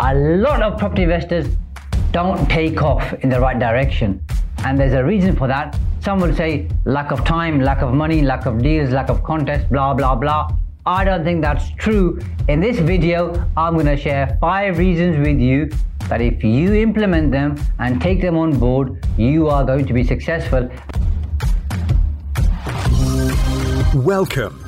a lot of property investors don't take off in the right direction. And there's a reason for that. Some will say lack of time, lack of money, lack of deals, lack of contests, blah, blah, blah. I don't think that's true. In this video, I'm going to share five reasons with you that if you implement them and take them on board, you are going to be successful. Welcome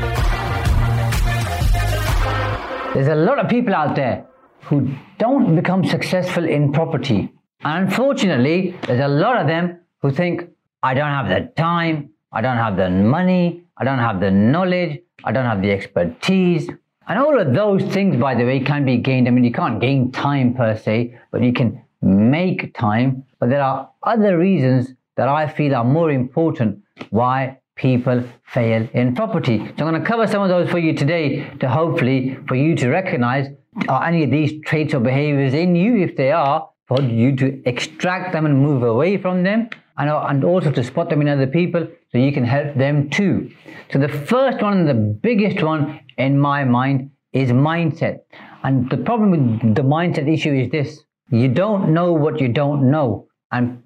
There's a lot of people out there who don't become successful in property. And unfortunately, there's a lot of them who think, I don't have the time, I don't have the money, I don't have the knowledge, I don't have the expertise. And all of those things, by the way, can be gained. I mean, you can't gain time per se, but you can make time. But there are other reasons that I feel are more important why people fail in property. So I'm going to cover some of those for you today to hopefully for you to recognize are any of these traits or behaviors in you if they are for you to extract them and move away from them and, and also to spot them in other people so you can help them too. So the first one and the biggest one in my mind is mindset. And the problem with the mindset issue is this. You don't know what you don't know. And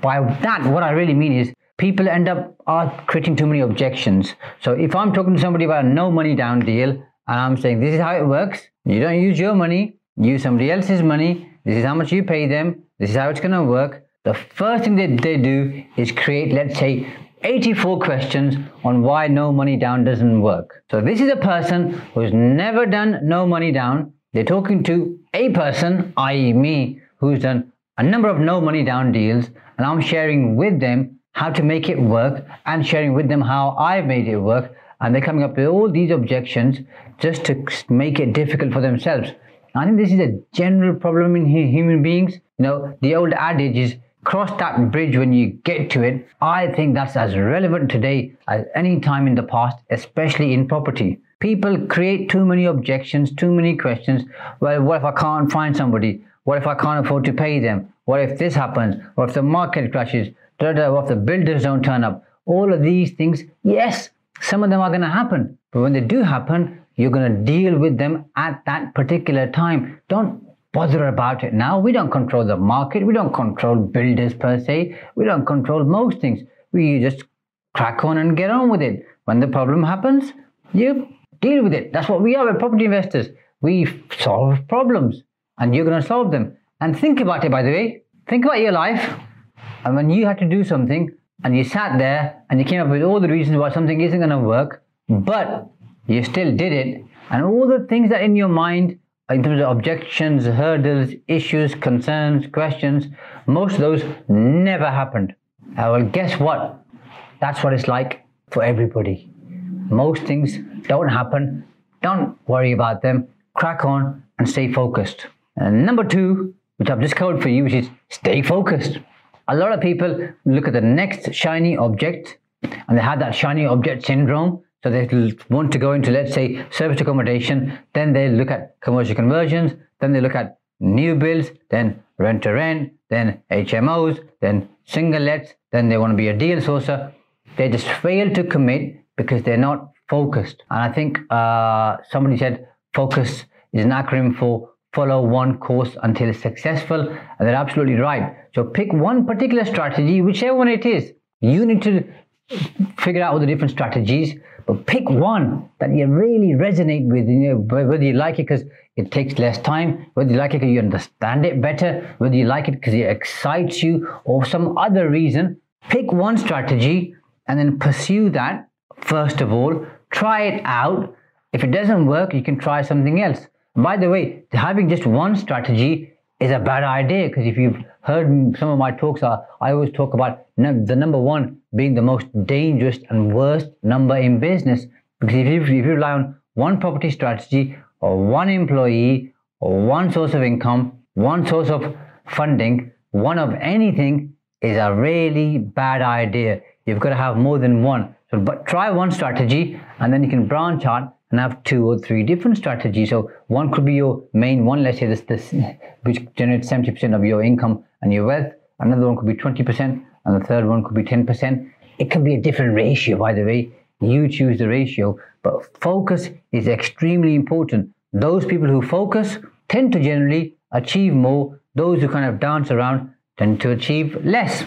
by that, what I really mean is people end up are creating too many objections. So if I'm talking to somebody about a no money down deal and I'm saying this is how it works, you don't use your money, use somebody else's money, this is how much you pay them, this is how it's going to work. The first thing that they do is create, let's say, 84 questions on why no money down doesn't work. So this is a person who's never done no money down. They're talking to a person, i.e. me, who's done a number of no money down deals and I'm sharing with them how to make it work and sharing with them how I've made it work. And they're coming up with all these objections just to make it difficult for themselves. I think this is a general problem in human beings. You know, the old adage is cross that bridge when you get to it. I think that's as relevant today as any time in the past, especially in property. People create too many objections, too many questions. Well, what if I can't find somebody? What if I can't afford to pay them? What if this happens? What if the market crashes? What if the builders don't turn up? All of these things, yes, some of them are going to happen. But when they do happen, you're going to deal with them at that particular time. Don't bother about it now. We don't control the market. We don't control builders per se. We don't control most things. We just crack on and get on with it. When the problem happens, you deal with it. That's what we are. We're property investors. We solve problems and you're going to solve them. And think about it, by the way. Think about your life. And when you had to do something and you sat there and you came up with all the reasons why something isn't going to work, but you still did it, and all the things that in your mind, in terms of objections, hurdles, issues, concerns, questions, most of those never happened. Well, guess what? That's what it's like for everybody. Most things don't happen. Don't worry about them. Crack on and stay focused. And number two, which I've just covered for you, which is stay focused a lot of people look at the next shiny object and they have that shiny object syndrome. So they want to go into, let's say, service accommodation. Then they look at commercial conversions. Then they look at new builds, then rent to rent, then HMOs, then single lets. Then they want to be a deal sourcer. They just fail to commit because they're not focused. And I think uh, somebody said focus is an acronym for follow one course until it's successful. And they're absolutely right. So pick one particular strategy, whichever one it is. You need to figure out all the different strategies, but pick one that you really resonate with, you know, whether you like it because it takes less time, whether you like it because you understand it better, whether you like it because it excites you, or some other reason. Pick one strategy and then pursue that first of all. Try it out. If it doesn't work, you can try something else. By the way, having just one strategy is a bad idea because if you've heard some of my talks, uh, I always talk about the number one being the most dangerous and worst number in business. Because if you, if you rely on one property strategy or one employee or one source of income, one source of funding, one of anything, is a really bad idea. You've got to have more than one. So, but try one strategy and then you can branch out and have two or three different strategies. So one could be your main one, let's say this, this which generates 70% of your income and your wealth. Another one could be 20% and the third one could be 10%. It can be a different ratio, by the way. You choose the ratio, but focus is extremely important. Those people who focus tend to generally achieve more. Those who kind of dance around tend to achieve less.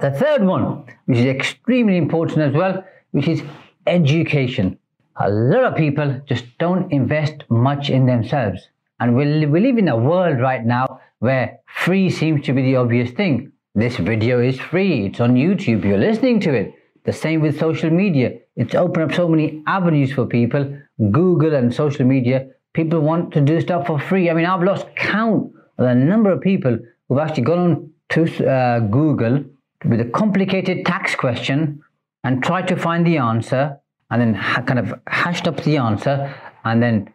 The third one, which is extremely important as well, which is education. A lot of people just don't invest much in themselves. And we, we live in a world right now where free seems to be the obvious thing. This video is free, it's on YouTube, you're listening to it. The same with social media. It's opened up so many avenues for people. Google and social media, people want to do stuff for free. I mean, I've lost count of the number of people who've actually gone on to uh, Google with a complicated tax question and tried to find the answer and then ha- kind of hashed up the answer and then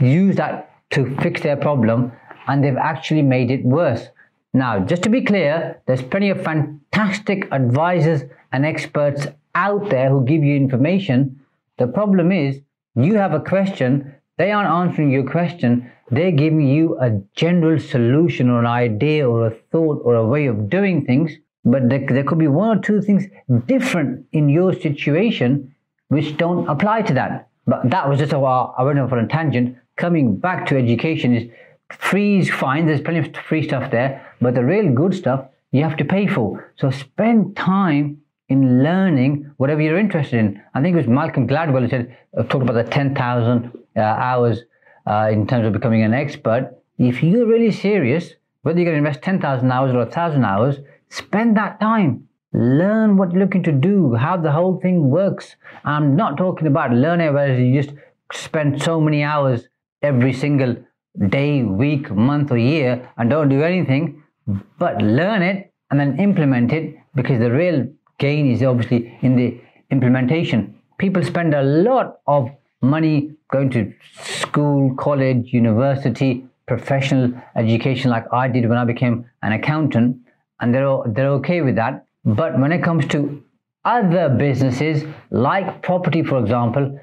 used that to fix their problem and they've actually made it worse. Now, just to be clear, there's plenty of fantastic advisors and experts out there who give you information. The problem is you have a question, they aren't answering your question, they're giving you a general solution or an idea or a thought or a way of doing things, but there, there could be one or two things different in your situation which don't apply to that. But that was just a while I went on a tangent. Coming back to education is free is fine, there's plenty of free stuff there, but the real good stuff you have to pay for. So spend time in learning whatever you're interested in. I think it was Malcolm Gladwell who said, uh, talked about the 10,000 uh, hours uh, in terms of becoming an expert. If you're really serious, whether you're going to invest 10,000 hours or 1,000 hours, spend that time. Learn what you're looking to do, how the whole thing works. I'm not talking about learning where you just spend so many hours every single day, week, month, or year and don't do anything, but learn it and then implement it because the real gain is obviously in the implementation. People spend a lot of money going to school, college, university, professional education like I did when I became an accountant, and they're, they're okay with that. But when it comes to other businesses like property, for example,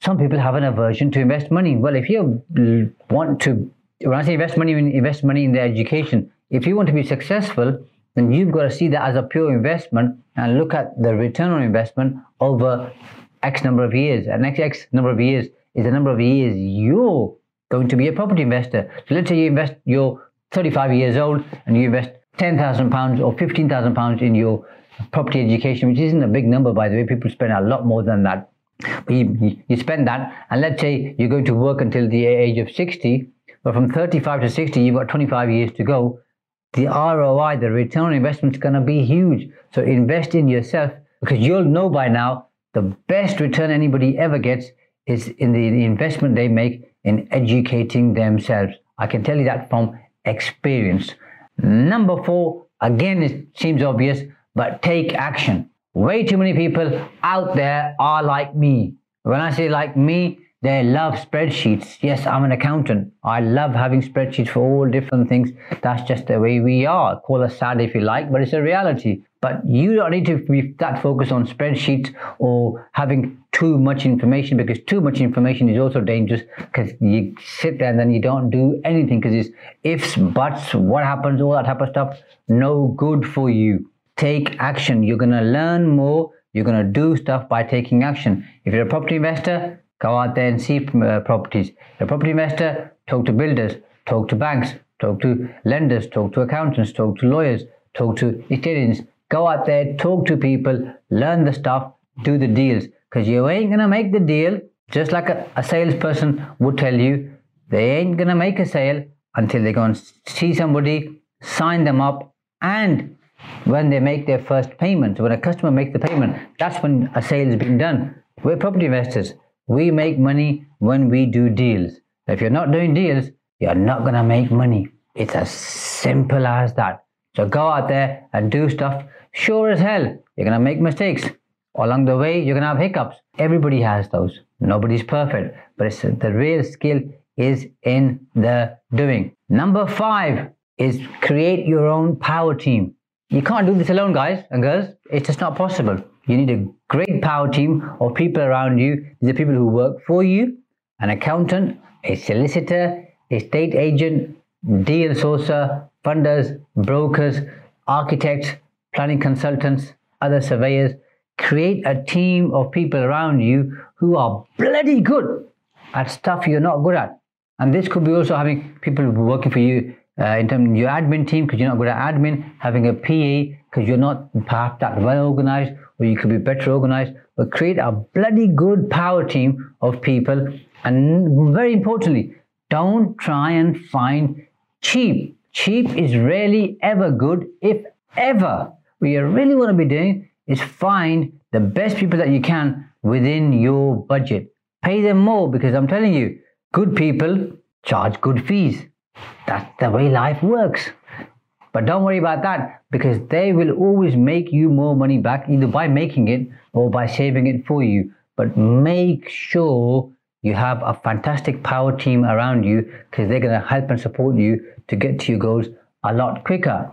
some people have an aversion to invest money. Well, if you want to, when I say invest money, invest money in their education. If you want to be successful, then you've got to see that as a pure investment and look at the return on investment over X number of years. And X, X number of years is the number of years you're going to be a property investor. So let's say you invest, you're 35 years old and you invest 10,000 pounds or 15,000 pounds in your property education, which isn't a big number, by the way. People spend a lot more than that. But you, you spend that, and let's say you're going to work until the age of 60, but from 35 to 60, you've got 25 years to go. The ROI, the return on investment is going to be huge. So invest in yourself because you'll know by now the best return anybody ever gets is in the investment they make in educating themselves. I can tell you that from experience. Number four, again, it seems obvious, but take action. Way too many people out there are like me. When I say like me, they love spreadsheets. Yes, I'm an accountant. I love having spreadsheets for all different things. That's just the way we are. Call us sad if you like, but it's a reality. But you don't need to be that focused on spreadsheets or having too much information because too much information is also dangerous because you sit there and then you don't do anything because it's ifs, buts, what happens, all that type of stuff. No good for you. Take action. You're going to learn more. You're going to do stuff by taking action. If you're a property investor, go out there and see uh, properties. The property investor, talk to builders, talk to banks, talk to lenders, talk to accountants, talk to lawyers, talk to Italians. Go out there, talk to people, learn the stuff, do the deals. Because you ain't going to make the deal, just like a, a salesperson would tell you, they ain't going to make a sale until they go and see somebody, sign them up, and when they make their first payment, when a customer makes the payment, that's when a sale is being done. We're property investors. We make money when we do deals. If you're not doing deals, you're not going to make money. It's as simple as that. So go out there and do stuff Sure as hell, you're going to make mistakes. Along the way, you're going to have hiccups. Everybody has those. Nobody's perfect, but the real skill is in the doing. Number five is create your own power team. You can't do this alone, guys and girls. It's just not possible. You need a great power team of people around you. These are people who work for you, an accountant, a solicitor, a state agent, deal sourcer, funders, brokers, architects, planning consultants, other surveyors. Create a team of people around you who are bloody good at stuff you're not good at. And this could be also having people working for you uh, in terms of your admin team because you're not good at admin, having a PA because you're not perhaps that well organized or you could be better organized. But create a bloody good power team of people. And very importantly, don't try and find cheap. Cheap is rarely ever good, if ever. What you really want to be doing is find the best people that you can within your budget. Pay them more because I'm telling you, good people charge good fees. That's the way life works. But don't worry about that because they will always make you more money back either by making it or by saving it for you. But make sure you have a fantastic power team around you because they're going to help and support you to get to your goals a lot quicker.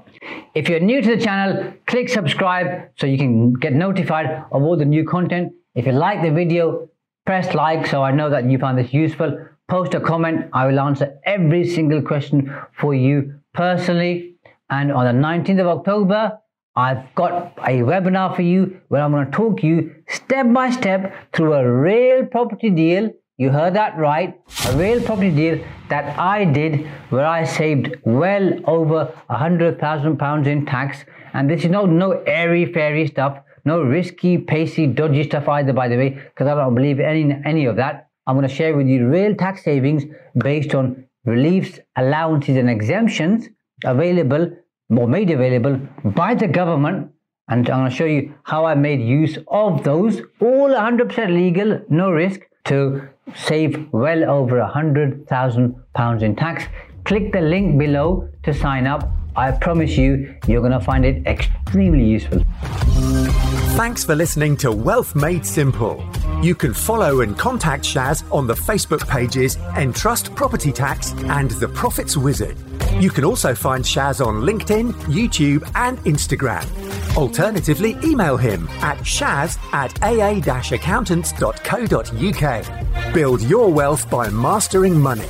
If you're new to the channel, click subscribe so you can get notified of all the new content. If you like the video, press like so I know that you found this useful. Post a comment. I will answer every single question for you personally. And on the 19th of October, I've got a webinar for you where I'm going to talk you step by step through a real property deal you heard that right. A real property deal that I did where I saved well over a hundred thousand pounds in tax. And this is no no airy fairy stuff, no risky, pacey, dodgy stuff either, by the way, because I don't believe any any of that. I'm going to share with you real tax savings based on reliefs, allowances, and exemptions available or made available by the government. And I'm going to show you how I made use of those, all 100% legal, no risk, to save well over a hundred thousand pounds in tax. Click the link below to sign up. I promise you, you're going to find it extremely useful. Thanks for listening to Wealth Made Simple. You can follow and contact Shaz on the Facebook pages Entrust Property Tax and The Profits Wizard. You can also find Shaz on LinkedIn, YouTube, and Instagram. Alternatively, email him at shaz at aa accountants.co.uk. Build your wealth by mastering money.